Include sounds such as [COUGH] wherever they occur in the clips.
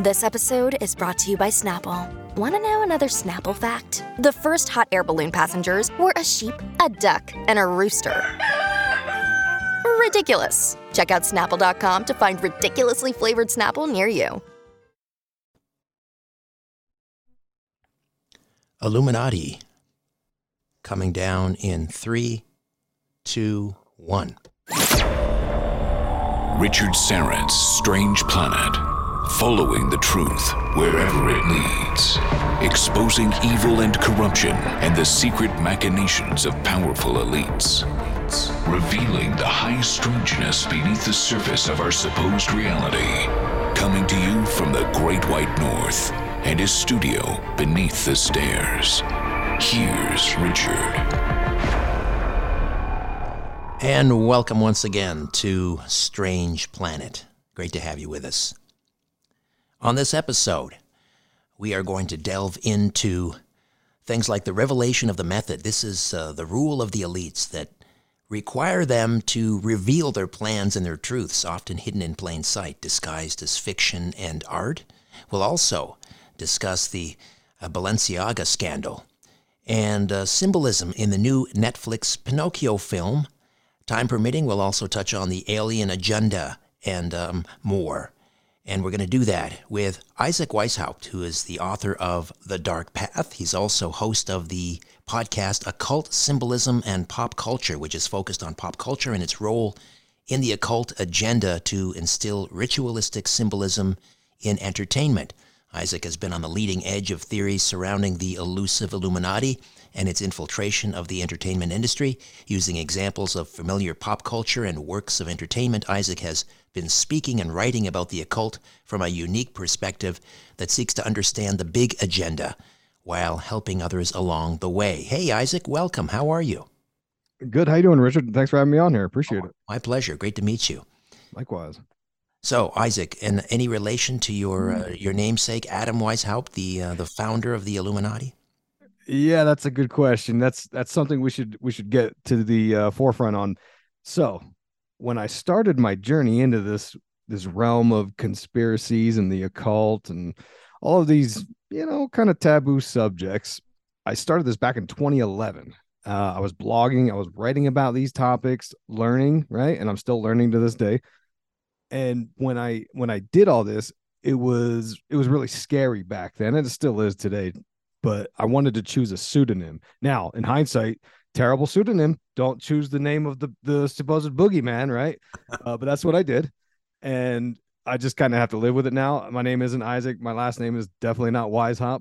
This episode is brought to you by Snapple. Want to know another Snapple fact? The first hot air balloon passengers were a sheep, a duck, and a rooster. Ridiculous. Check out snapple.com to find ridiculously flavored Snapple near you. Illuminati coming down in three, two, one. Richard Syrett's Strange Planet. Following the truth wherever it leads. Exposing evil and corruption and the secret machinations of powerful elites. Revealing the high strangeness beneath the surface of our supposed reality. Coming to you from the Great White North and his studio beneath the stairs. Here's Richard. And welcome once again to Strange Planet. Great to have you with us. On this episode, we are going to delve into things like the revelation of the method. This is uh, the rule of the elites that require them to reveal their plans and their truths, often hidden in plain sight, disguised as fiction and art. We'll also discuss the uh, Balenciaga scandal and uh, symbolism in the new Netflix Pinocchio film. Time permitting, we'll also touch on the alien agenda and um, more. And we're going to do that with Isaac Weishaupt, who is the author of The Dark Path. He's also host of the podcast Occult Symbolism and Pop Culture, which is focused on pop culture and its role in the occult agenda to instill ritualistic symbolism in entertainment. Isaac has been on the leading edge of theories surrounding the elusive Illuminati and its infiltration of the entertainment industry. Using examples of familiar pop culture and works of entertainment, Isaac has been speaking and writing about the occult from a unique perspective that seeks to understand the big agenda while helping others along the way. Hey, Isaac, welcome. How are you? Good. How you doing, Richard? Thanks for having me on here. Appreciate oh, it. My pleasure. Great to meet you. Likewise. So, Isaac, in any relation to your uh, your namesake, Adam Weishaupt, the uh, the founder of the Illuminati? Yeah, that's a good question. That's that's something we should we should get to the uh, forefront on. So, when I started my journey into this this realm of conspiracies and the occult and all of these, you know, kind of taboo subjects, I started this back in 2011. Uh, I was blogging, I was writing about these topics, learning, right? And I'm still learning to this day. And when I when I did all this, it was it was really scary back then, and it still is today. But I wanted to choose a pseudonym. Now, in hindsight, terrible pseudonym. Don't choose the name of the the supposed boogeyman, right? [LAUGHS] Uh, but that's what I did, and I just kind of have to live with it now. My name isn't Isaac. My last name is definitely not Weishaupt.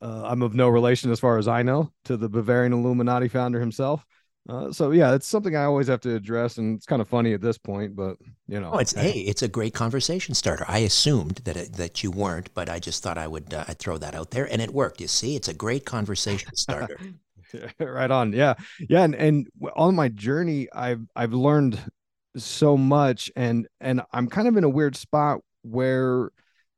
Uh, I'm of no relation, as far as I know, to the Bavarian Illuminati founder himself. Uh, so yeah, it's something I always have to address, and it's kind of funny at this point, but you know, oh, it's hey, it's a great conversation starter. I assumed that it, that you weren't, but I just thought I would uh, I'd throw that out there, and it worked. You see, it's a great conversation starter. [LAUGHS] [LAUGHS] right on, yeah, yeah, and and on my journey, I've I've learned so much, and and I'm kind of in a weird spot where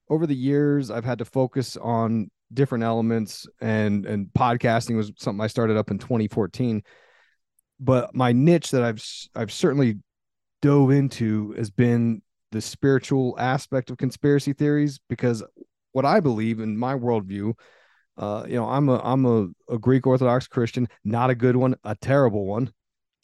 over the years I've had to focus on different elements, and and podcasting was something I started up in 2014 but my niche that I've I've certainly dove into has been the spiritual aspect of conspiracy theories because what I believe in my worldview, uh, you know, I'm a I'm a, a Greek Orthodox Christian, not a good one, a terrible one.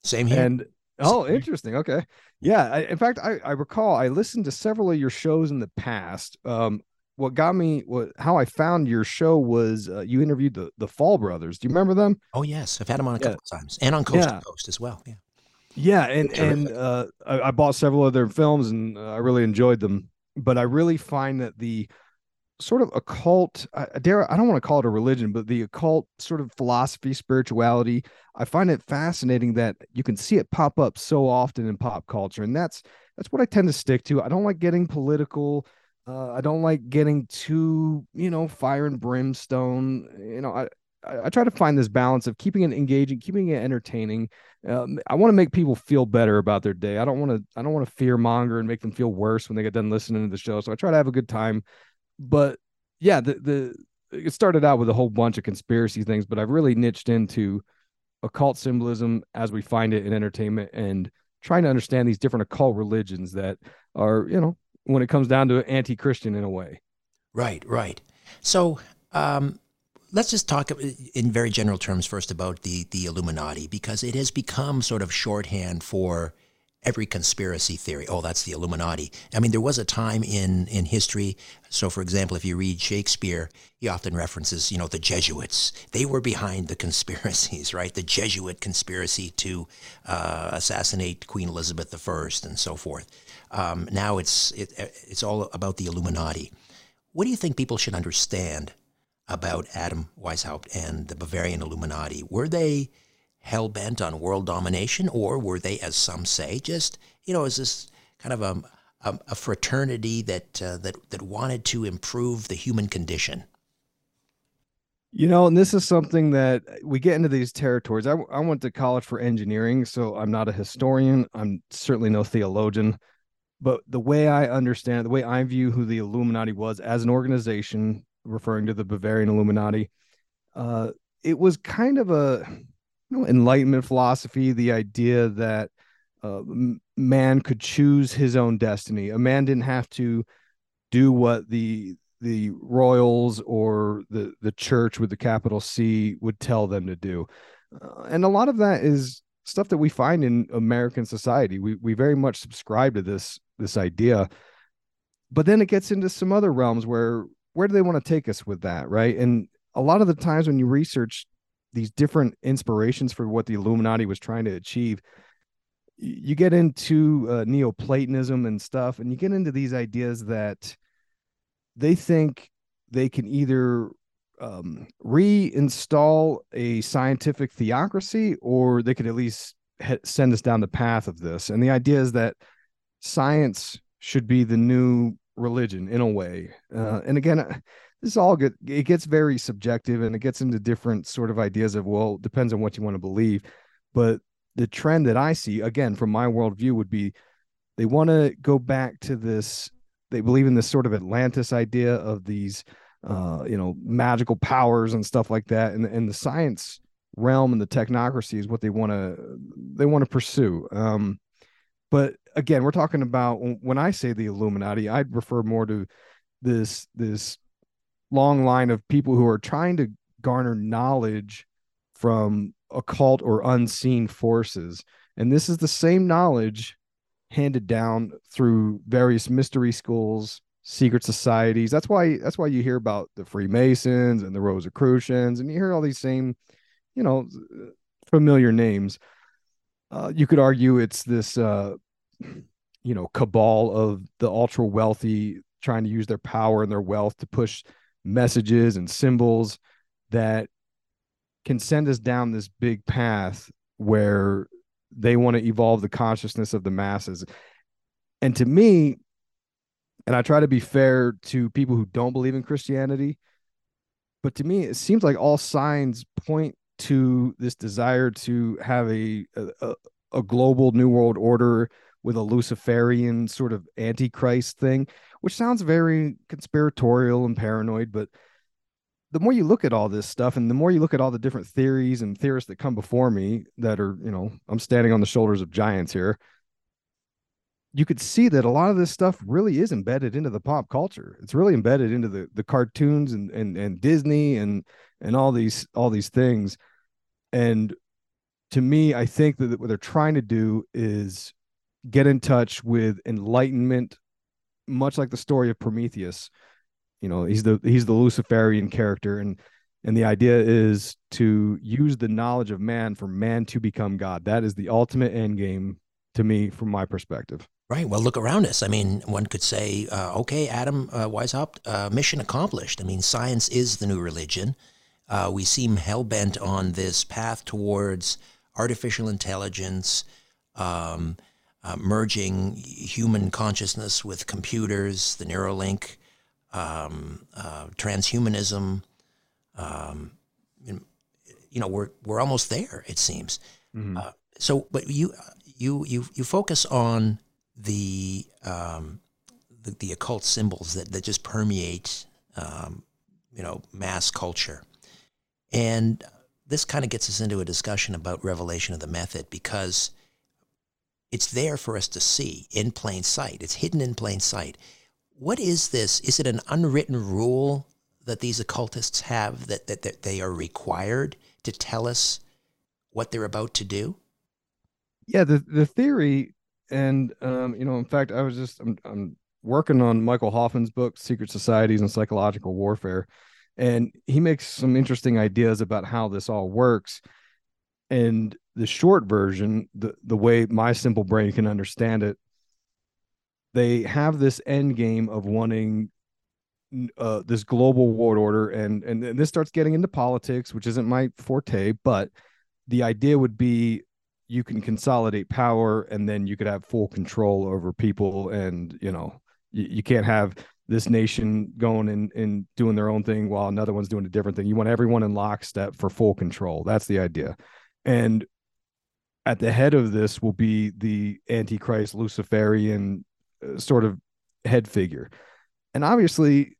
Same here. And oh, interesting. Okay, yeah. I, in fact, I, I recall I listened to several of your shows in the past. Um, what got me what how I found your show was uh, you interviewed the the Fall Brothers. Do you remember them? Oh yes, I've had them on a couple yeah. times, and on Coast yeah. to Coast as well. Yeah, yeah, and and uh, I, I, bought several of their films, and uh, I really enjoyed them. But I really find that the sort of occult, I dare I don't want to call it a religion, but the occult sort of philosophy, spirituality, I find it fascinating that you can see it pop up so often in pop culture, and that's that's what I tend to stick to. I don't like getting political Uh, I don't like getting too, you know, fire and brimstone. You know, I, I, I try to find this balance of keeping it engaging, keeping it entertaining. Um, I want to make people feel better about their day. I don't want to, I don't want to fear monger and make them feel worse when they get done listening to the show. So I try to have a good time. But yeah, the the it started out with a whole bunch of conspiracy things, but I've really niched into occult symbolism as we find it in entertainment and trying to understand these different occult religions that are, you know, when it comes down to anti-Christian in a way. Right, right. So um, let's just talk in very general terms first about the the Illuminati because it has become sort of shorthand for every conspiracy theory. Oh, that's the Illuminati. I mean, there was a time in in history. So, for example, if you read Shakespeare, he often references, you know, the Jesuits. They were behind the [LAUGHS] conspiracies, right? The Jesuit conspiracy to uh, assassinate Queen Elizabeth I and so forth. Um, now it's it, it's all about the Illuminati. What do you think people should understand about Adam Weishaupt and the Bavarian Illuminati? Were they hell bent on world domination, or were they, as some say, just you know, is this kind of a a, a fraternity that uh, that that wanted to improve the human condition? You know, and this is something that we get into these territories. I, I went to college for engineering, so I'm not a historian. I'm certainly no theologian but the way I understand, the way I view who the Illuminati was as an organization, referring to the Bavarian Illuminati, uh, it was kind of a know, Enlightenment philosophy. The idea that uh, man could choose his own destiny. A man didn't have to do what the the royals or the the church with the capital C would tell them to do. Uh, and a lot of that is stuff that we find in American society. We we very much subscribe to this this idea. But then it gets into some other realms where where do they want to take us with that, right? And a lot of the times when you research these different inspirations for what the Illuminati was trying to achieve, you get into uh, Neoplatonism and stuff, and you get into these ideas that they think they can either um, reinstall a scientific theocracy or they could at least send us down the path of this. And the idea is that science should be the new religion in a way. Uh, and again, this is all good. It gets very subjective and it gets into different sort of ideas of, well, depends on what you want to believe. But the trend that I see, again, from my worldview, would be they want to go back to this. They believe in this sort of Atlantis idea of these, uh, you know, magical powers and stuff like that. And, and the science realm and the technocracy is what they want to they want to pursue. Um, but again, we're talking about when I say the Illuminati, I'd refer more to this this long line of people who are trying to garner knowledge from occult or unseen forces. And this is the same knowledge handed down through various mystery schools, secret societies. That's why that's why you hear about the Freemasons and the Rosicrucians, and you hear all these same, you know, familiar names uh, you could argue it's this uh, you know cabal of the ultra wealthy trying to use their power and their wealth to push messages and symbols that can send us down this big path where they want to evolve the consciousness of the masses. And to me and i try to be fair to people who don't believe in christianity but to me it seems like all signs point to this desire to have a a, a global new world order with a Luciferian sort of antichrist thing, which sounds very conspiratorial and paranoid, but the more you look at all this stuff and the more you look at all the different theories and theorists that come before me that are, you know, I'm standing on the shoulders of giants here, you could see that a lot of this stuff really is embedded into the pop culture. It's really embedded into the the cartoons and and and Disney and and all these all these things. And to me, I think that what they're trying to do is get in touch with enlightenment, much like the story of Prometheus. You know, he's the he's the Luciferian character, and and the idea is to use the knowledge of man for man to become God. That is the ultimate end game to me, from my perspective. Right. Well, look around us. I mean, one could say, uh, okay, Adam uh, Weishaupt, uh, mission accomplished. I mean, science is the new religion. Uh, we seem hell bent on this path towards artificial intelligence, um, uh, merging human consciousness with computers, the Neuralink, um, uh, transhumanism. Um, you know, we're we're almost there. It seems. Mm-hmm. Uh, so, but you you you you focus on the um, the, the, occult symbols that that just permeate um, you know mass culture, and this kind of gets us into a discussion about revelation of the method because it's there for us to see in plain sight. It's hidden in plain sight. What is this? Is it an unwritten rule that these occultists have that, that, that they are required to tell us what they're about to do? Yeah, the, the theory, and um, you know, in fact, I was just I'm, I'm working on Michael Hoffman's book, Secret Societies and Psychological Warfare, and he makes some interesting ideas about how this all works. And the short version, the the way my simple brain can understand it, they have this end game of wanting uh, this global world order, and, and and this starts getting into politics, which isn't my forte, but the idea would be you can consolidate power, and then you could have full control over people, and you know you, you can't have this nation going and, and doing their own thing while another one's doing a different thing. You want everyone in lockstep for full control. That's the idea. And at the head of this will be the antichrist luciferian uh, sort of head figure. And obviously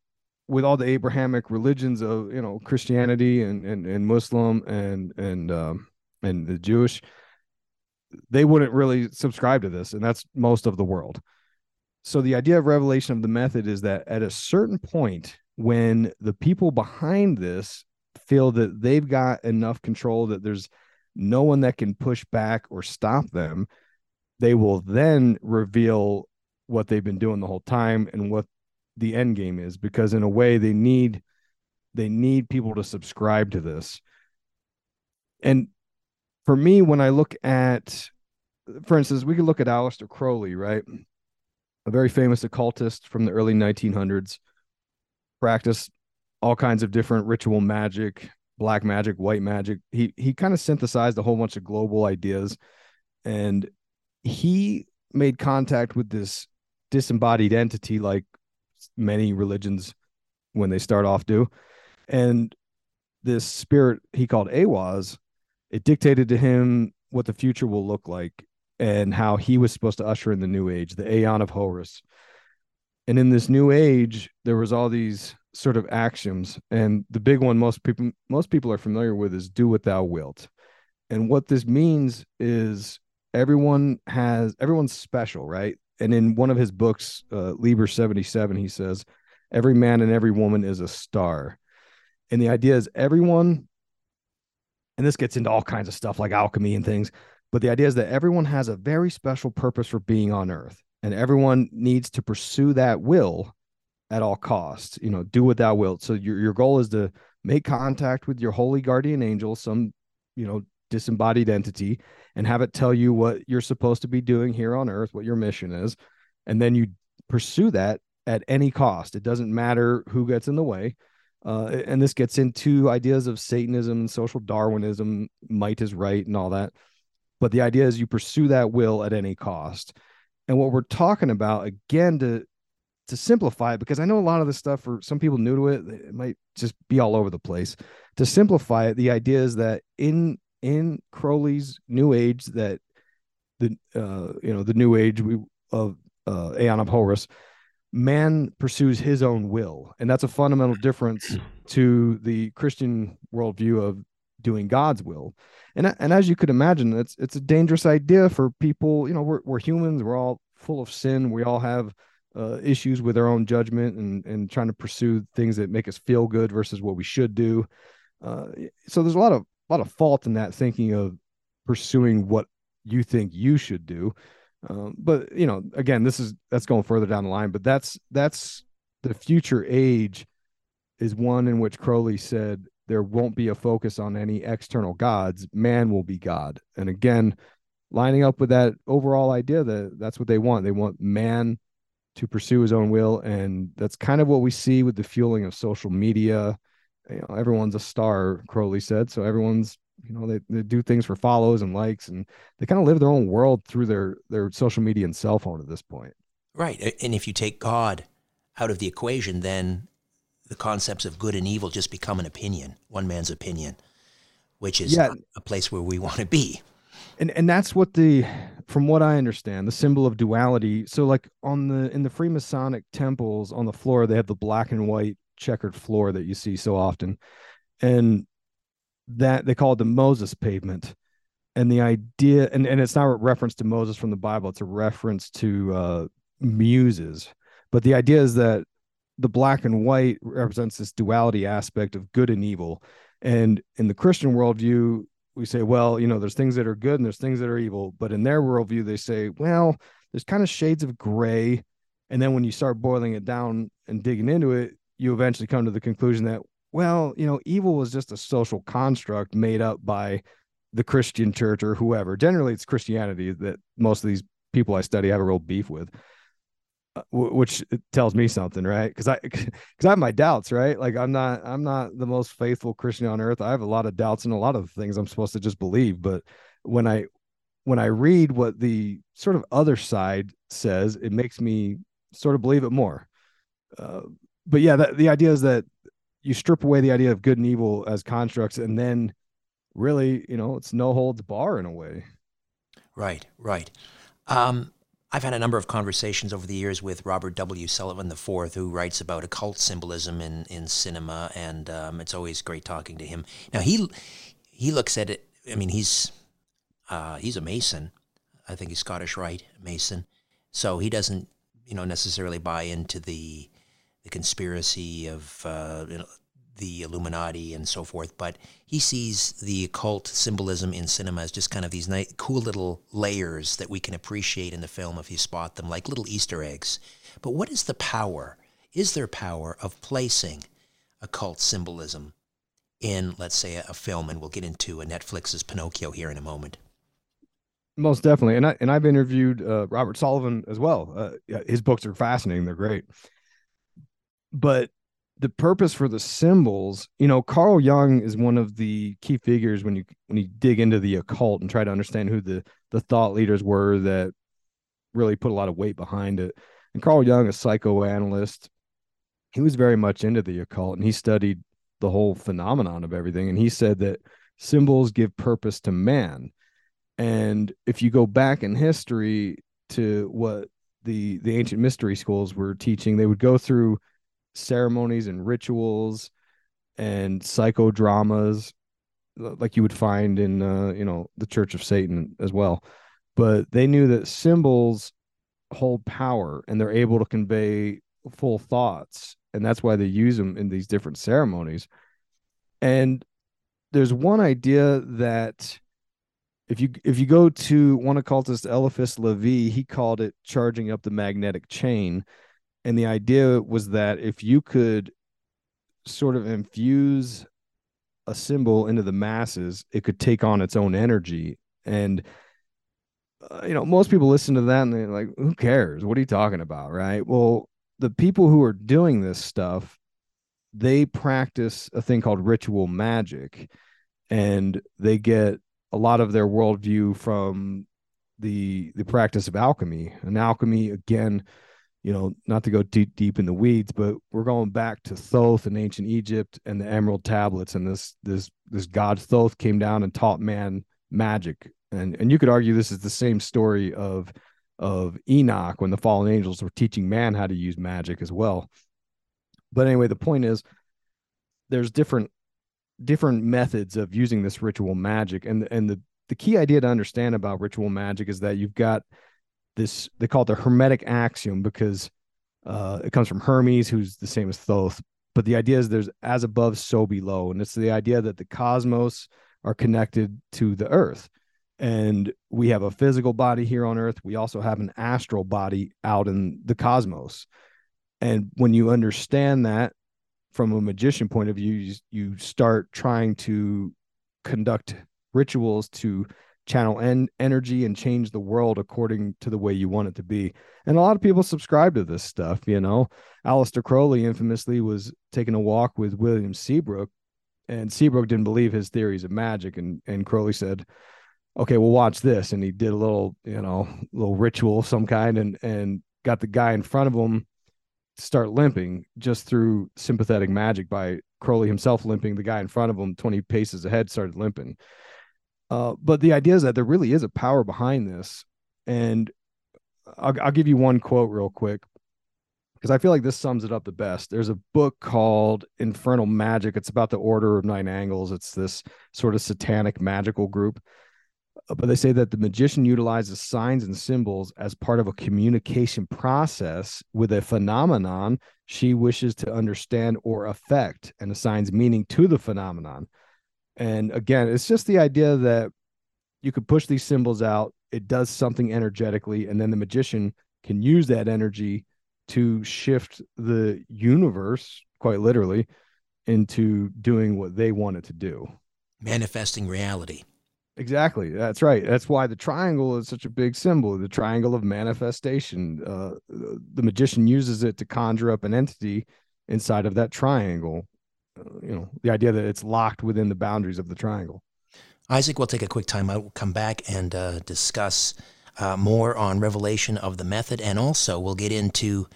with all the abrahamic religions of you know christianity and and, and muslim and and um and the jewish they wouldn't really subscribe to this and that's most of the world. So the idea of revelation of the method is that at a certain point when the people behind this feel that they've got enough control that there's no one that can push back or stop them, they will then reveal what they've been doing the whole time and what the end game is because in a way they need they need people to subscribe to this. And for me when i look at for instance we could look at Aleister Crowley right? A very famous occultist from the early 1900s practiced all kinds of different ritual magic black magic, white magic. He he kind of synthesized a whole bunch of global ideas and he made contact with this disembodied entity like many religions when they start off do. And this spirit he called Aiwass, it dictated to him what the future will look like and how he was supposed to usher in the new age, the Aeon of Horus. And in this new age, there was all these sort of axioms and the big one most people most people are familiar with is do what thou wilt. And what this means is everyone has everyone's special right? And in one of his books uh, Liber 77 he says every man and every woman is a star. And the idea is everyone and this gets into all kinds of stuff like alchemy and things but the idea is that everyone has a very special purpose for being on earth and everyone needs to pursue that will at all costs. You know, do what thou wilt. So your your goal is to make contact with your holy guardian angel, some you know disembodied entity, and have it tell you what you're supposed to be doing here on earth, what your mission is, and then you pursue that at any cost. It doesn't matter who gets in the way. Uh, and this gets into ideas of Satanism and social Darwinism, might is right, and all that. But the idea is you pursue that will at any cost. And what we're talking about, again, to to simplify it because I know a lot of this stuff for some people new to it, it might just be all over the place. To simplify it, the idea is that in in Crowley's New Age, that the uh, you know the New Age we, of uh, Aeon of Horus, man pursues his own will, and that's a fundamental difference to the Christian worldview of doing God's will. And and as you could imagine, it's it's a dangerous idea for people. You know, we're we're humans. We're all full of sin. We all have uh, issues with our own judgment and and trying to pursue things that make us feel good versus what we should do. Uh, so there's a lot of a lot of fault in that thinking of pursuing what you think you should do. Um, but you know, again, this is that's going further down the line. But that's that's the future age is one in which Crowley said there won't be a focus on any external gods. Man will be God. And again, lining up with that overall idea that that's what they want. They want man to pursue his own will and that's kind of what we see with the fueling of social media you know everyone's a star crowley said so everyone's you know they, they do things for follows and likes and they kind of live their own world through their their social media and cell phone at this point right and if you take god out of the equation, then the concepts of good and evil just become an opinion, one man's opinion, which is Yeah. a place where we want to be. And and that's what the from what i understand the symbol of duality. So like on the in the freemasonic temples on the floor they have the black and white checkered floor that you see so often. And that they call it the moses pavement. And the idea and, and it's not a reference to moses from the bible it's a reference to uh muses. But the idea is that the black and white represents this duality aspect of good and evil. And in the christian worldview we say, well, you know, there's things that are good and there's things that are evil. But in their worldview, they say, well, there's kind of shades of gray. And then when you start boiling it down and digging into it, you eventually come to the conclusion that, well, you know, evil was just a social construct made up by the Christian church or whoever. Generally, it's Christianity that most of these people I study have a real beef with. Wh- which tells me something right? Because i [LAUGHS] because i have my doubts right? Like i'm not i'm not the most faithful christian on earth. I have a lot of doubts and a lot of things i'm supposed to just believe. But when i when i read what the sort of other side says it makes me sort of believe it more. Uh, but yeah that, the idea is that you strip away the idea of good and evil as constructs and then really you know it's no holds bar in a way. Right, right. Um, I've had a number of conversations over the years with Robert W. Sullivan IV, who writes about occult symbolism in, in cinema, and um, it's always great talking to him. Now he he looks at it. I mean, he's uh, he's a Mason. I think he's Scottish Rite Mason, so he doesn't you know necessarily buy into the the conspiracy of uh, you know, the Illuminati and so forth, but he sees the occult symbolism in cinema as just kind of these nice, cool little layers that we can appreciate in the film if you spot them, like little Easter eggs. But what is the power? Is there power of placing occult symbolism in, let's say, a, a film? And we'll get into a Netflix's Pinocchio here in a moment. most definitely and i and i've interviewed uh, robert sullivan as well uh, his books are fascinating they're great but the purpose for the symbols you know carl jung is one of the key figures when you when you dig into the occult and try to understand who the the thought leaders were that really put a lot of weight behind it. And carl jung a psychoanalyst he was very much into the occult and he studied the whole phenomenon of everything. And he said that symbols give purpose to man. And if you go back in history to what the the ancient mystery schools were teaching they would go through ceremonies and rituals and psychodramas like you would find in uh, you know the church of satan as well. But they knew that symbols hold power and they're able to convey full thoughts and that's why they use them in these different ceremonies. And there's one idea that if you if you go to one occultist Eliphas Levi, he called it charging up the magnetic chain, and the idea was that if you could sort of infuse a symbol into the masses, it could take on its own energy. And uh, you know, most people listen to that and they're like, "Who cares? What are you talking about?" Right? Well, the people who are doing this stuff, they practice a thing called ritual magic, and they get a lot of their worldview from the the practice of alchemy. And alchemy, again, you know, not to go deep deep in the weeds, but we're going back to Thoth in ancient Egypt and the Emerald Tablets, and this this this god Thoth came down and taught man magic. And and you could argue this is the same story of of Enoch when the fallen angels were teaching man how to use magic as well. But anyway, the point is there's different different methods of using this ritual magic and and the the key idea to understand about ritual magic is that you've got this they call it the hermetic axiom because uh, it comes from hermes who's the same as thoth. But the idea is there's as above so below. And it's the idea that the cosmos are connected to the earth. And we have a physical body here on earth. We also have an astral body out in the cosmos. And when you understand that from a magician point of view you, you start trying to conduct rituals to channel en- energy and change the world according to the way you want it to be and a lot of people subscribe to this stuff you know Aleister Crowley infamously was taking a walk with William Seabrook and Seabrook didn't believe his theories of magic and and Crowley said okay well watch this and he did a little you know little ritual of some kind and and got the guy in front of him start limping just through sympathetic magic by Crowley himself limping. The guy in front of him, 20 paces ahead, started limping. Uh, but the idea is that there really is a power behind this. And I'll, I'll give you one quote real quick because I feel like this sums it up the best. There's a book called Infernal Magic. It's about the Order of Nine Angles. It's this sort of satanic magical group. Uh, but they say that the magician utilizes signs and symbols as part of a communication process with a phenomenon she wishes to understand or affect and assigns meaning to the phenomenon. And again, it's just the idea that you could push these symbols out, it does something energetically, and then the magician can use that energy to shift the universe, quite literally, into doing what they want it to do. Manifesting reality. Exactly. That's right. That's why the triangle is such a big symbol, the triangle of manifestation. Uh, the magician uses it to conjure up an entity inside of that triangle. You know, the idea that it's locked within the boundaries of the triangle. Isaac, we'll take a quick time out. We'll come back and uh, discuss uh, more on revelation of the method, and also we'll get into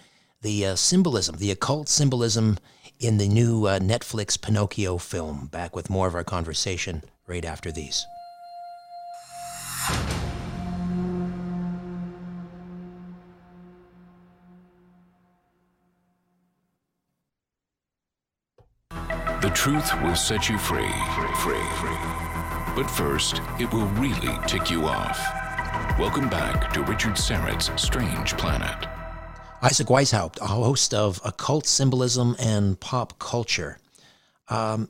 the uh, symbolism, the occult symbolism in the new uh, Netflix Pinocchio film. Back with more of our conversation right after these. The truth will set you free, free, free. But first, it will really tick you off. Welcome back to Richard Syrett's Strange Planet. Isaac Weishaupt, a host of occult symbolism and pop culture. Um,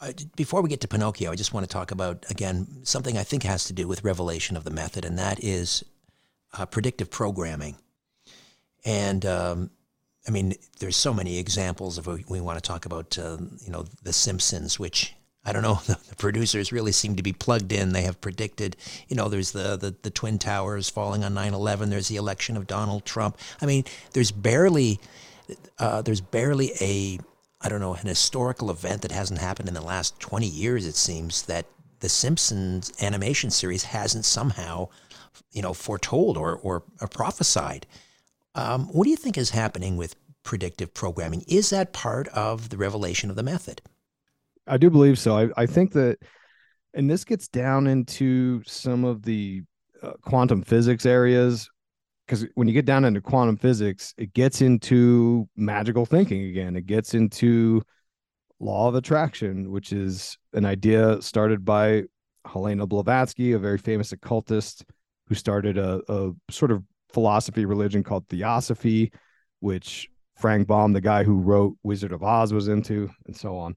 I, before we get to Pinocchio, I just want to talk about, again, something I think has to do with revelation of the method, and that is uh, predictive programming. And um, I mean, there's so many examples of we want to talk about, uh, you know, The Simpsons, which I don't know, the, [LAUGHS] the, producers really seem to be plugged in. They have predicted, you know, there's the, the, the Twin Towers falling on 9 11, there's the election of Donald Trump. I mean, there's barely, uh, there's barely a I don't know, an historical event that hasn't happened in the last 20 years, it seems, that the Simpsons animation series hasn't somehow, you know, foretold or, or, or prophesied. Um, what do you think is happening with predictive programming? Is that part of the revelation of the method? I do believe so. I, I think that, and this gets down into some of the uh, quantum physics areas because when you get down into quantum physics, it gets into magical thinking again. It gets into law of attraction, which is an idea started by Helena Blavatsky, a very famous occultist who started a, a sort of philosophy religion called Theosophy, which Frank Baum, the guy who wrote Wizard of Oz, was into, and so on.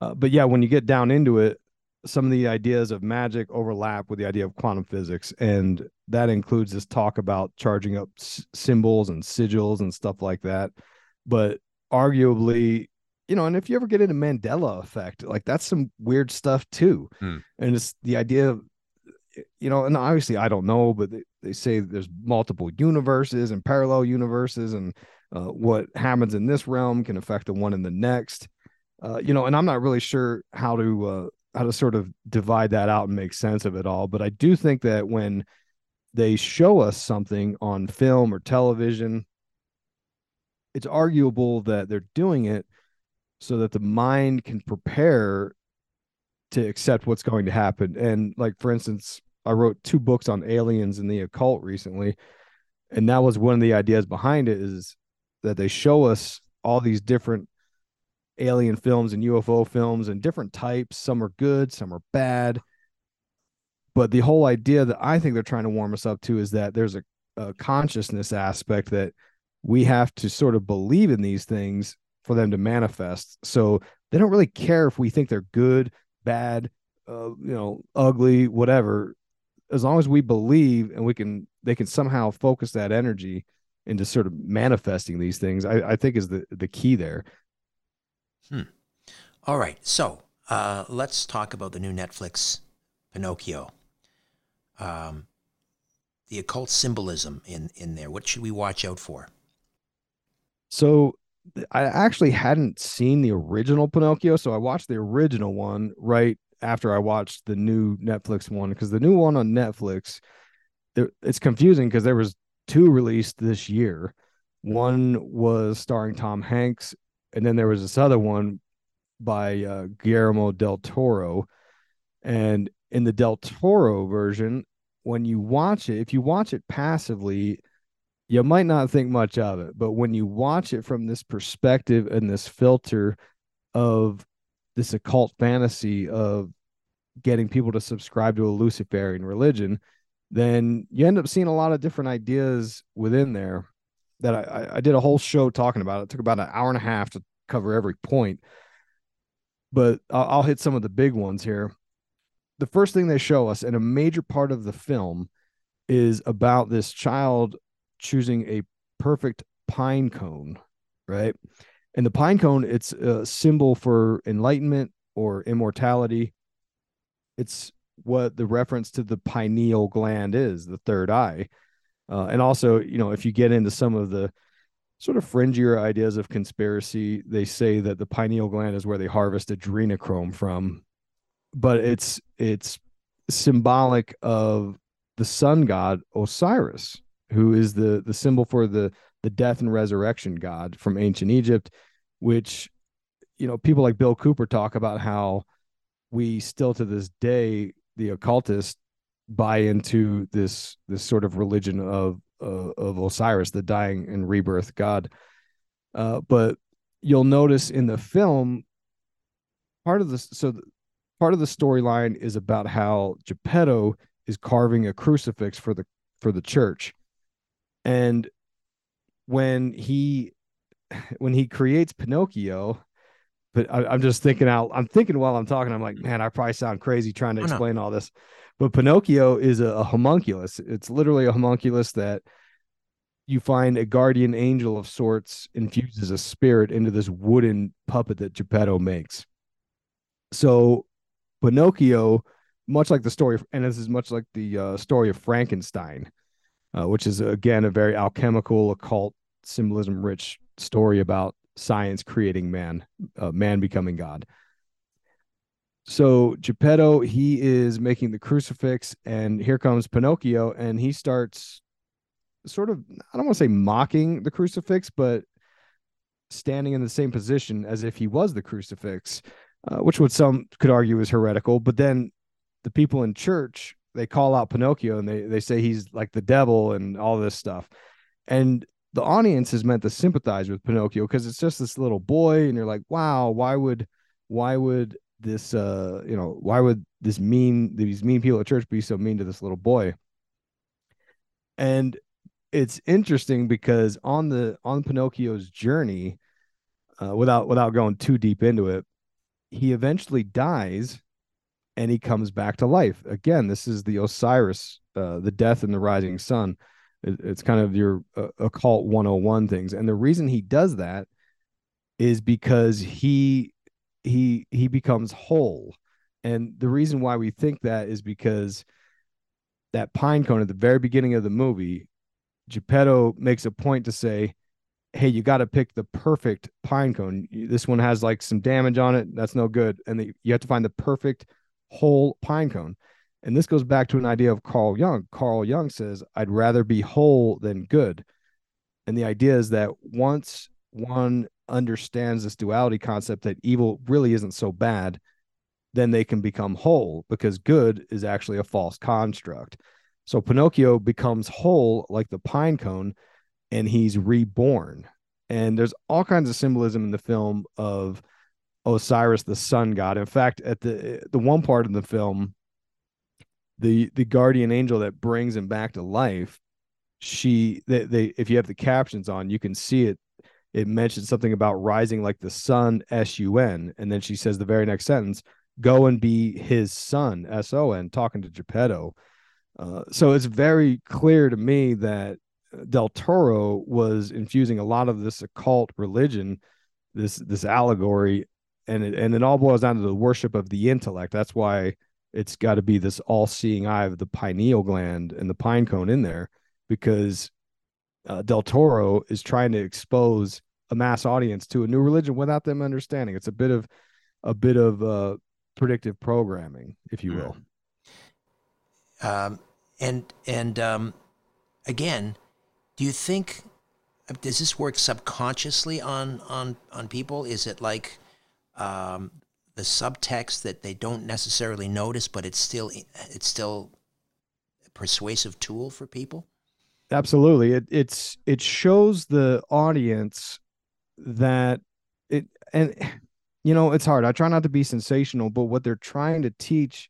Uh, but yeah, when you get down into it, some of the ideas of magic overlap with the idea of quantum physics and that includes this talk about charging up s- symbols and sigils and stuff like that but arguably you know and if you ever get into mandela effect like that's some weird stuff too hmm. and it's the idea of you know and obviously i don't know but they, say there's multiple universes and parallel universes and uh, what happens in this realm can affect the one in the next uh, you know and i'm not really sure how to uh, how to sort of divide that out and make sense of it all. But I do think that when they show us something on film or television, it's arguable that they're doing it so that the mind can prepare to accept what's going to happen. And like for instance, I wrote two books on aliens and the occult recently, and that was one of the ideas behind it is that they show us all these different alien films and UFO films and different types. Some are good, some are bad. But the whole idea that I think they're trying to warm us up to is that there's a, a consciousness aspect that we have to sort of believe in these things for them to manifest. So they don't really care if we think they're good, bad, uh, you know, ugly, whatever. As long as we believe and we can, they can somehow focus that energy into sort of manifesting these things. I, I think is the the key there. Hmm. All right. So uh, let's talk about the new Netflix Pinocchio. Um, the occult symbolism in in there. What should we watch out for? So I actually hadn't seen the original Pinocchio, so I watched the original one right after I watched the new Netflix one because the new one on Netflix, it's confusing because there was two released this year, One was starring Tom Hanks, and then there was this other one by uh, Guillermo del Toro. And in the del Toro version, when you watch it, if you watch it passively, you might not think much of it. But when you watch it from this perspective and this filter of this occult fantasy of getting people to subscribe to a Luciferian religion, then you end up seeing a lot of different ideas within there that I, I did a whole show talking about. It took about an hour and a half to cover every point, but I'll, I'll hit some of the big ones here. The first thing they show us, and a major part of the film, is about this child choosing a perfect pine cone, right? And the pine cone, it's a symbol for enlightenment or immortality. It's what the reference to the pineal gland is, the third eye. Uh, and also, you know, if you get into some of the sort of fringier ideas of conspiracy, they say that the pineal gland is where they harvest adrenochrome from, but it's it's symbolic of the sun god Osiris, who is the the symbol for the the death and resurrection god from ancient Egypt, which you know people like Bill Cooper talk about how we still to this day the occultists buy into this this sort of religion of uh, of Osiris, the dying and rebirth god. Uh, but you'll notice in the film, part of the so the, part of the storyline is about how Geppetto is carving a crucifix for the for the church, and when he when he creates Pinocchio, but I, am just thinking out. I'm thinking while I'm talking. I'm like, man, I probably sound crazy trying to explain all this. But Pinocchio is a, a homunculus. It's literally a homunculus that you find a guardian angel of sorts infuses a spirit into this wooden puppet that Geppetto makes. So Pinocchio, much like the story, and this is much like the uh, story of Frankenstein, uh, which is again a very alchemical, occult, symbolism rich story about science creating man, uh, man becoming God. So Geppetto, he is making the crucifix, and here comes Pinocchio, and he starts sort of, I don't want to say mocking the crucifix, but standing in the same position as if he was the crucifix, uh, which would some could argue is heretical. But then the people in church they call out Pinocchio and they they say he's like the devil and all this stuff. And the audience is meant to sympathize with Pinocchio because it's just this little boy, and you're like, wow, why would why would this uh you know why would this mean these mean people at church be so mean to this little boy? And it's interesting because on the on Pinocchio's journey, uh, without without going too deep into it, he eventually dies and he comes back to life. Again, this is the Osiris, uh, the death and the rising sun it's kind of your uh, occult 101 things. And the reason he does that is because he he he becomes whole. And the reason why we think that is because that pine cone at the very beginning of the movie, Geppetto makes a point to say, Hey, you got to pick the perfect pine cone. This one has like some damage on it. That's no good. And the, you have to find the perfect whole pine cone. And this goes back to an idea of Carl Jung. Carl Jung says, I'd rather be whole than good. And the idea is that once one understands this duality concept that evil really isn't so bad, then they can become whole because good is actually a false construct. So Pinocchio becomes whole like the pine cone and he's reborn. And there's all kinds of symbolism in the film of Osiris, the sun god. In fact, at the the one part of the film the the guardian angel that brings him back to life she they, they if you have the captions on you can see it. It mentions something about rising like the sun s-u-n and then she says the very next sentence go and be his son s-o-n talking to geppetto. Uh, so it's very clear to me that del toro was infusing a lot of this occult religion this this allegory and it, and it all boils down to the worship of the intellect. That's why it's got to be this all-seeing eye of the pineal gland and the pine cone in there because uh, del toro is trying to expose a mass audience to a new religion without them understanding. It's a bit of a bit of uh, predictive programming if you will. Um, and and um, again do you think does this work subconsciously on on on people? Is it like um, the subtext that they don't necessarily notice, but it's still it's still a persuasive tool for people? Absolutely. It it's it shows the audience that it and you know it's hard. I try not to be sensational, but what they're trying to teach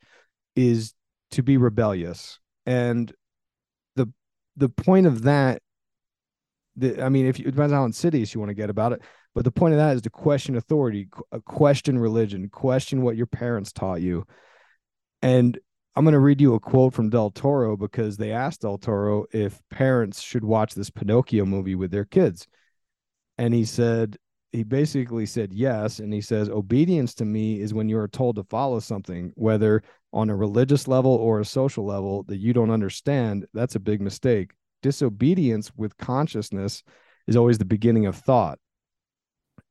is to be rebellious. And the the point of that the, I mean, if you, it depends on how insidious you want to get about it, but the point of that is to question authority, uh, question religion, question what your parents taught you. And I'm going to read you a quote from Del Toro because they asked Del Toro if parents should watch this Pinocchio movie with their kids. And he said, he basically said yes. And he says, obedience to me is when you are told to follow something, whether on a religious level or a social level that you don't understand. That's a big mistake. Disobedience with consciousness is always the beginning of thought.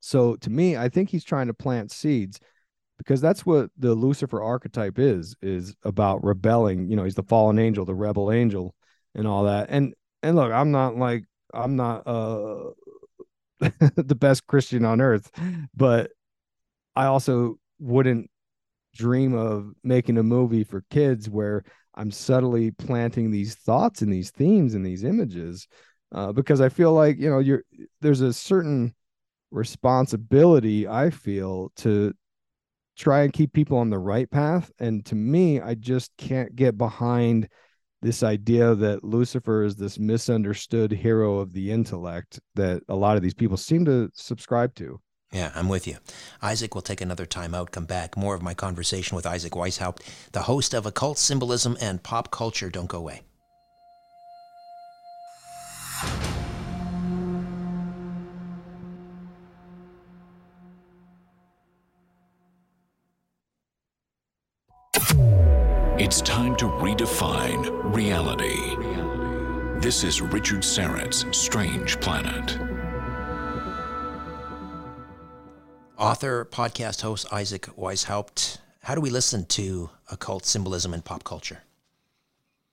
So to me, I think he's trying to plant seeds because that's what the Lucifer archetype is is about rebelling. You know, he's the fallen angel, the rebel angel, and all that. And and look, I'm not like I'm not uh [LAUGHS] the best Christian on earth, but I also wouldn't dream of making a movie for kids where I'm subtly planting these thoughts and these themes and these images uh, because I feel like you know you're there's a certain responsibility I feel to try and keep people on the right path. And to me, I just can't get behind this idea that Lucifer is this misunderstood hero of the intellect that a lot of these people seem to subscribe to. Yeah, I'm with you. Isaac will take another time out, come back. More of my conversation with Isaac Weishaupt, the host of Occult Symbolism and Pop Culture. Don't go away. It's time to redefine reality. This is Richard Syrett's Strange Planet. Author, podcast host Isaac Weishaupt. How do we listen to occult symbolism in pop culture?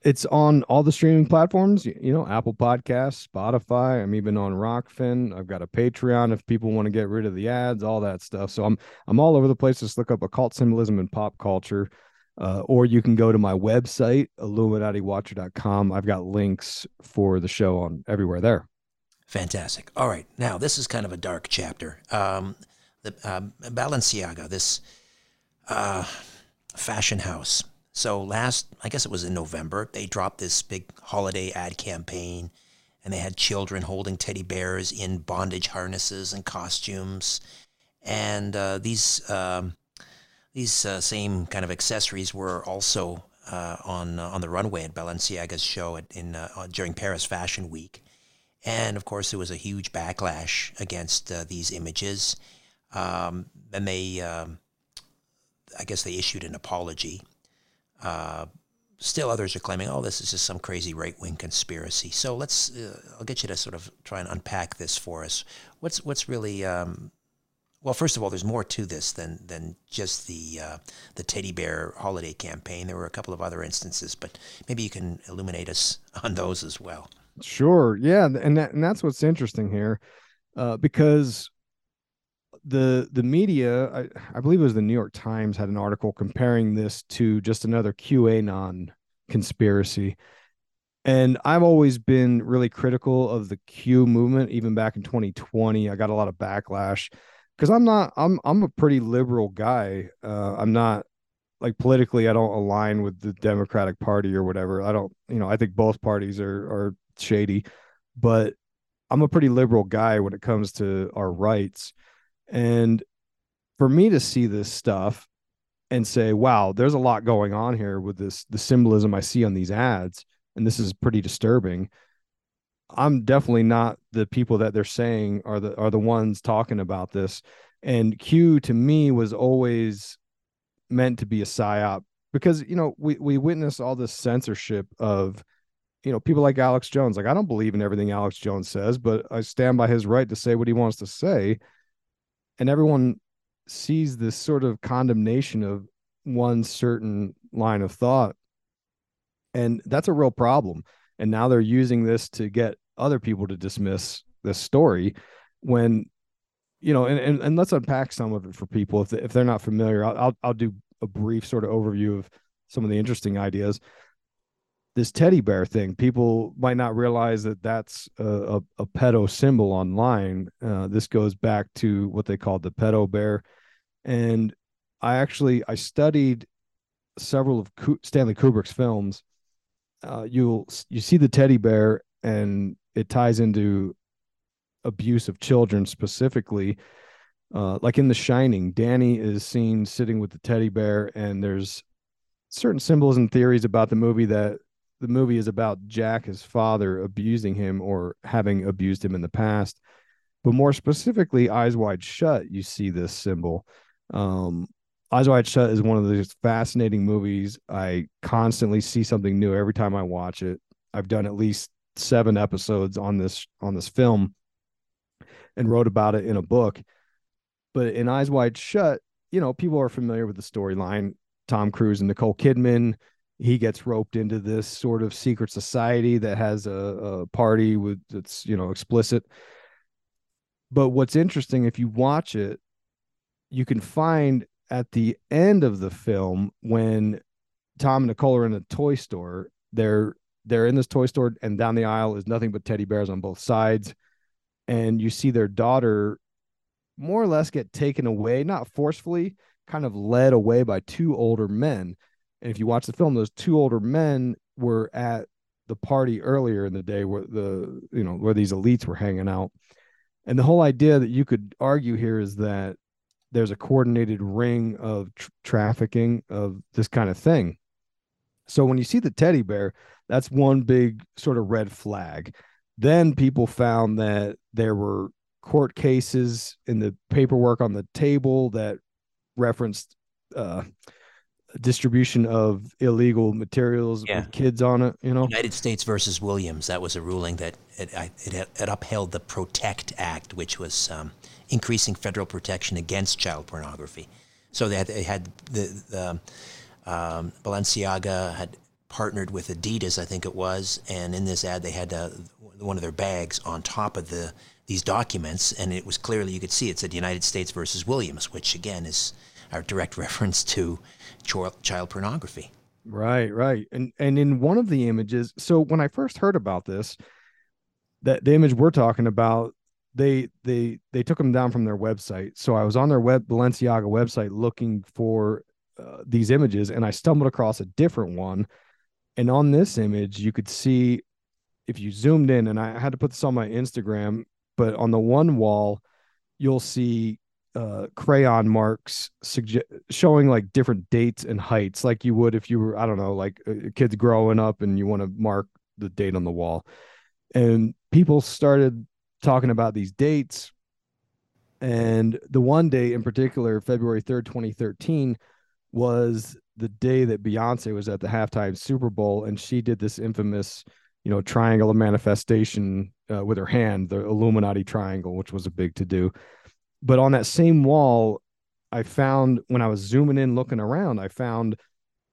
It's on all the streaming platforms, you know, Apple Podcasts, Spotify. I'm even on Rokfin. I've got a Patreon if people want to get rid of the ads, all that stuff. So I'm I'm all over the place. Just look up occult symbolism in pop culture. Uh, or you can go to my website, illuminatiwatcher.com. I've got links for the show on everywhere there. Fantastic. All right. Now, this is kind of a dark chapter. Um, the uh, Balenciaga, this uh, fashion house. So last, I guess it was in November, they dropped this big holiday ad campaign, and they had children holding teddy bears in bondage harnesses and costumes, and uh, these um, these uh, same kind of accessories were also uh, on uh, on the runway at Balenciaga's show at, in uh, during Paris Fashion Week, and of course there was a huge backlash against uh, these images, um, and they, um, I guess they issued an apology. Uh, still, others are claiming, "Oh, this is just some crazy right wing conspiracy." So let's, I'll get you to sort of try and unpack this for us. What's what's really um, well, first of all, there's more to this than than just the uh, the teddy bear holiday campaign. There were a couple of other instances, but maybe you can illuminate us [LAUGHS] on those as well. Sure. Yeah, and that, and that's what's interesting here, uh, because the the media, I, I believe it was the New York Times, had an article comparing this to just another QAnon conspiracy. And I've always been really critical of the Q movement, even back in 2020. I got a lot of backlash because I'm not I'm I'm a pretty liberal guy. Uh, I'm not like politically I don't align with the Democratic Party or whatever. I don't you know I think both parties are are shady, but I'm a pretty liberal guy when it comes to our rights. And for me to see this stuff and say, wow, there's a lot going on here with this the symbolism I see on these ads, and this is pretty disturbing. I'm definitely not the people that they're saying are the are the ones talking about this. And Q to me was always meant to be a psyop because you know we we witness all this censorship of you know people like Alex Jones. Like I don't believe in everything Alex Jones says, but I stand by his right to say what he wants to say. And everyone sees this sort of condemnation of one certain line of thought. And that's a real problem. And now they're using this to get other people to dismiss this story when you know and, and, and let's unpack some of it for people if, they, if they're not familiar. I'll, I'll i'll do a brief sort of overview of some of the interesting ideas. This teddy bear thing people might not realize that that's a, a, a pedo symbol online. Uh, this goes back to what they called the pedo bear. And i actually i studied several of stanley kubrick's films. Uh, you'll you see the teddy bear and it ties into abuse of children specifically uh, like in the shining danny is seen sitting with the teddy bear and there's certain symbols and theories about the movie that the movie is about jack his father abusing him or having abused him in the past. But more specifically eyes wide shut you see this symbol. Um, eyes wide shut is one of those fascinating movies. I constantly see something new every time i watch it. I've done at least seven episodes on this on this film and wrote about it in a book. But in Eyes Wide Shut, you know, people are familiar with the storyline. Tom Cruise and Nicole Kidman. He gets roped into this sort of secret society that has a, a party with that's you know explicit. But what's interesting, if you watch it, you can find at the end of the film when Tom and Nicole are in a toy store, they're they're in this toy store and down the aisle is nothing but teddy bears on both sides. And you see their daughter more or less get taken away not forcefully kind of led away by two older men. And if you watch the film those two older men were at the party earlier in the day where the you know where these elites were hanging out. And the whole idea that you could argue here is that there's a coordinated ring of tr- trafficking of this kind of thing so when you see the teddy bear that's one big sort of red flag. Then people found that there were court cases in the paperwork on the table that referenced uh, distribution of illegal materials yeah. with kids on it. You know, United States versus Williams. That was a ruling that it, it, it upheld the Protect Act, which was um, increasing federal protection against child pornography. So they had, they had the, the um, Balenciaga had partnered with Adidas, I think it was, and in this ad they had uh, one of their bags on top of the these documents, and it was clearly you could see it said United States versus Williams, which again is our direct [LAUGHS] reference to child pornography. Right, right, and and in one of the images, so when I first heard about this, that the image we're talking about, they they they took them down from their website. So I was on their web Balenciaga website looking for uh, these images, and I stumbled across a different one and on this image, you could see if you zoomed in, and I had to put this on my Instagram, but on the one wall, you'll see uh, crayon marks suge- showing like different dates and heights, like you would if you were, I don't know, like uh, kids growing up and you want to mark the date on the wall. And people started talking about these dates. And the one day in particular, February 3rd, 2013, was the day that Beyonce was at the halftime Super Bowl and she did this infamous, you know, triangle of manifestation uh, with her hand, the Illuminati triangle, which was a big to do. But on that same wall, I found when I was zooming in looking around, I found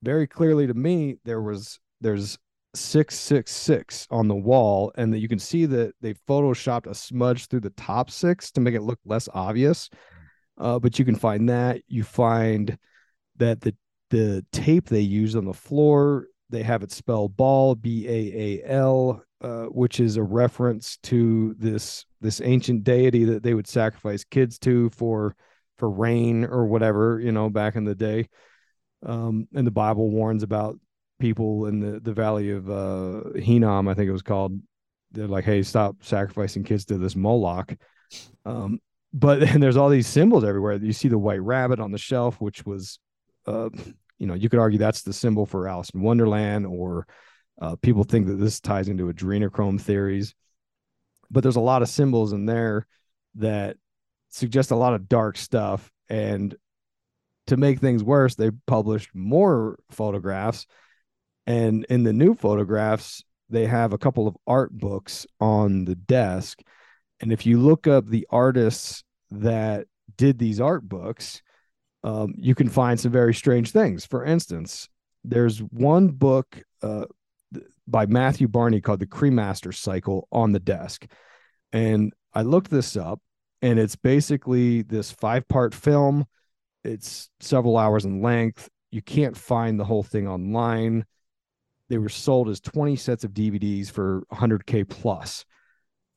very clearly to me there was there's 666 on the wall and that you can see that they photoshopped a smudge through the top six to make it look less obvious. Uh, but you can find that. You find that the the tape they use on the floor they have it spelled Baal b-a-a-l uh, which is a reference to this this ancient deity that they would sacrifice kids to for for rain or whatever you know back in the day. Um, and the bible warns about people in the the valley of uh hinnom i think it was called. They're like hey stop sacrificing kids to this moloch. Um but and [LAUGHS] there's all these symbols everywhere. You see the white rabbit on the shelf which was uh, you know, you could argue that's the symbol for Alice in Wonderland, or uh, people think that this ties into adrenochrome theories. But there's a lot of symbols in there that suggest a lot of dark stuff. And to make things worse, they published more photographs. And in the new photographs, they have a couple of art books on the desk. And if you look up the artists that did these art books, um, you can find some very strange things. For instance, there's one book uh, by Matthew Barney called The Cremaster Cycle on the desk. And I looked this up, and it's basically this five part film. It's several hours in length. You can't find the whole thing online. They were sold as 20 sets of DVDs for 100K plus.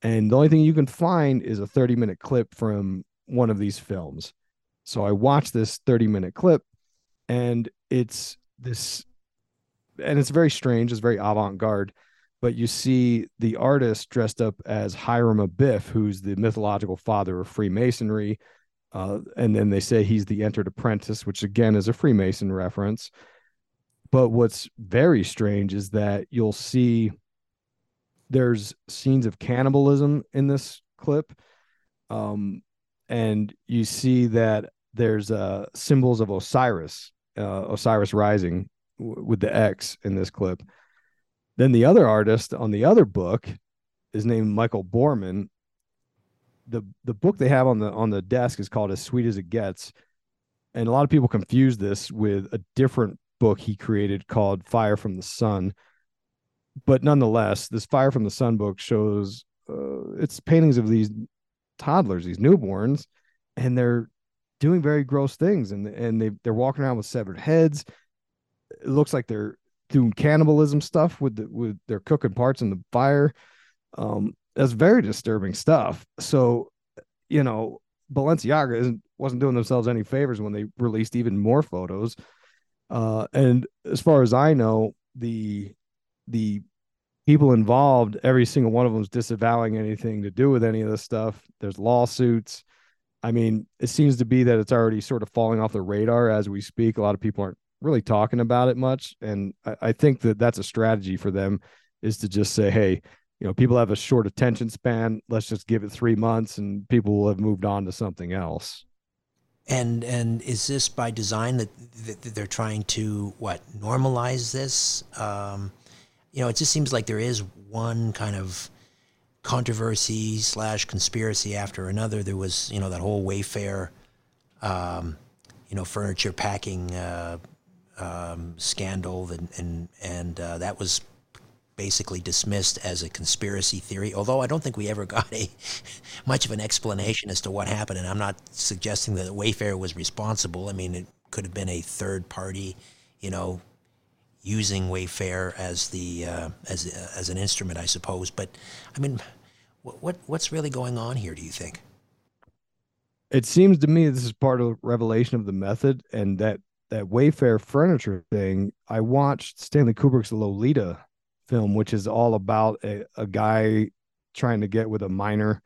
And the only thing you can find is a 30 minute clip from one of these films. So I watched this 30 minute clip, and it's this, and it's very strange. It's very avant garde but you see the artist dressed up as Hiram Abiff, who's the mythological father of Freemasonry. Uh, and then they say he's the entered apprentice, which again is a Freemason reference. But what's very strange is that you'll see there's scenes of cannibalism in this clip. Um, and you see that there's uh, symbols of Osiris, uh, Osiris rising w- with the X in this clip then the other artist on the other book is named Michael Borremans. The the book they have on the on the desk is called As Sweet as It Gets. And a lot of people confuse this with a different book he created called Fire from the Sun. But nonetheless, this Fire from the Sun book shows uh, it's paintings of these toddlers, these newborns, and they're doing very gross things and and they they're walking around with severed heads. It looks like they're doing cannibalism stuff with the, with their cooking parts in the fire. Um, that's very disturbing stuff. So, you know, Balenciaga isn't wasn't doing themselves any favors when they released even more photos. Uh, and as far as I know, the the people involved, every single one of them is disavowing anything to do with any of this stuff. There's lawsuits. I mean, it seems to be that it's already sort of falling off the radar as we speak. A lot of people aren't really talking about it much. And I, I think that that's a strategy for them is to just say, hey, you know, people have a short attention span. Let's just give it three months, and people will have moved on to something else. And and is this by design that, that they're trying to what normalize this? Um, you know, it just seems like there is one kind of controversy slash conspiracy after another. There was you know that whole Wayfair, um, you know, furniture packing uh, um, scandal, and and, and uh, that was basically dismissed as a conspiracy theory. Although I don't think we ever got [LAUGHS] a much of an explanation as to what happened, and I'm not suggesting that Wayfair was responsible. I mean, it could have been a third party, you know, using Wayfair as the uh, as as an instrument, I suppose. But I mean, what, what what's really going on here? Do you think? It seems to me this is part of revelation of the method, and that that Wayfair furniture thing, I watched Stanley Kubrick's Lolita film, which is all about a, a guy trying to get with a minor.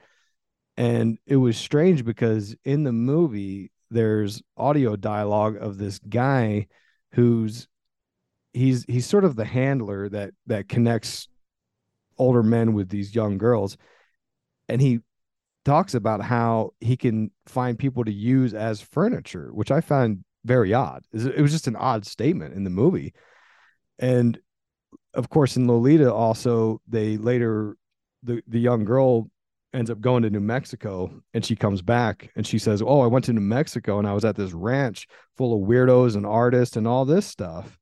And it was strange because in the movie, there's audio dialogue of this guy who's he's he's sort of the handler that that connects older men with these young girls and he talks about how he can find people to use as furniture which i found very odd. It was just an odd statement in the movie. And of course, in Lolita, also, they later, the, the young girl ends up going to New Mexico and she comes back and she says, Oh, I went to New Mexico and I was at this ranch full of weirdos and artists and all this stuff.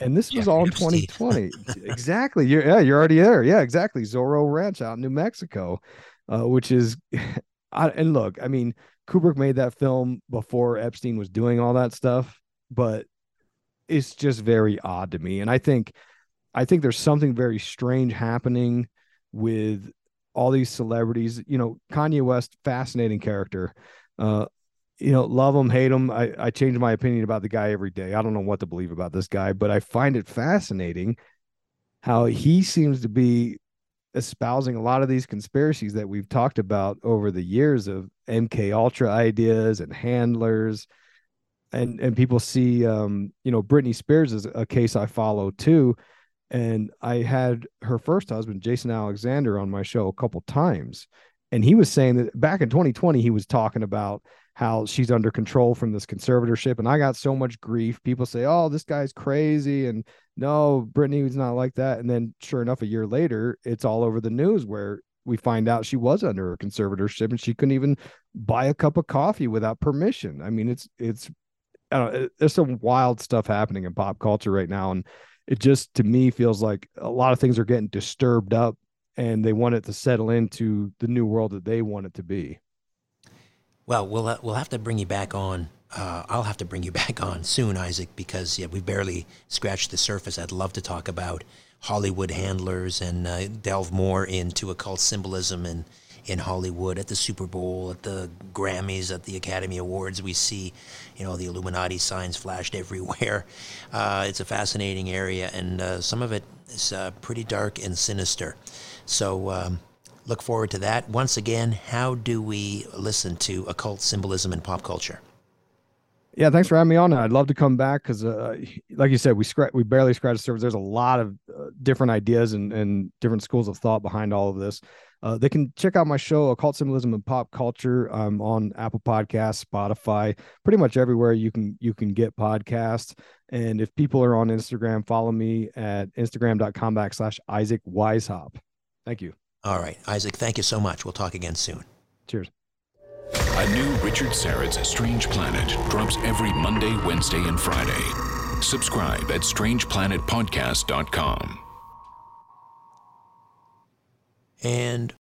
And this was all in 2020. [LAUGHS] exactly. You're, yeah, you're already there. Yeah, exactly. Zorro Ranch out in New Mexico, uh, which is, [LAUGHS] I, and look, I mean, Kubrick made that film before Epstein was doing all that stuff, but it's just very odd to me. And I think I think there's something very strange happening with all these celebrities. You know, Kanye West, fascinating character. Uh, you know, love him, hate him. I, I change my opinion about the guy every day. I don't know what to believe about this guy, but I find it fascinating how he seems to be espousing a lot of these conspiracies that we've talked about over the years of MK Ultra ideas and handlers. And and people see um, you know, Britney Spears is a case I follow too. And I had her first husband, Jason Alexander, on my show a couple times. And he was saying that back in 2020, he was talking about how she's under control from this conservatorship. And I got so much grief. People say, oh, this guy's crazy. And no, Britney was not like that. And then sure enough, a year later, it's all over the news where we find out she was under a conservatorship and she couldn't even buy a cup of coffee without permission. I mean, it's it's know, there's some wild stuff happening in pop culture right now. And it just to me feels like a lot of things are getting disturbed up and they want it to settle into the new world that they want it to be. Well, we'll uh, we'll have to bring you back on. Uh, I'll have to bring you [LAUGHS] back on soon, Isaac, because yeah, we barely scratched the surface. I'd love to talk about Hollywood handlers and uh, delve more into occult symbolism and in Hollywood at the Super Bowl, at the Grammys, at the Academy Awards. We see, you know, the Illuminati signs flashed [LAUGHS] everywhere. Uh, it's a fascinating area, and uh, some of it is uh, pretty dark and sinister. So um, look forward to that. Once again, how do we listen to occult symbolism in pop culture? Yeah, thanks for having me on. I'd love to come back because, uh, like you said, we scratch, we barely scratched the surface. There's a lot of uh, different ideas and, and different schools of thought behind all of this. Uh, they can check out my show, Occult Symbolism and Pop Culture. I'm on Apple Podcasts, Spotify, pretty much everywhere you can you can get podcasts. And if people are on Instagram, follow me at instagram.com backslash Isaac Weishaupt. Thank you. All right, Isaac, thank you so much. We'll talk again soon. Cheers. A new Richard Syrett's Strange Planet drops every Monday, Wednesday, and Friday. Subscribe at strangeplanetpodcast.com. And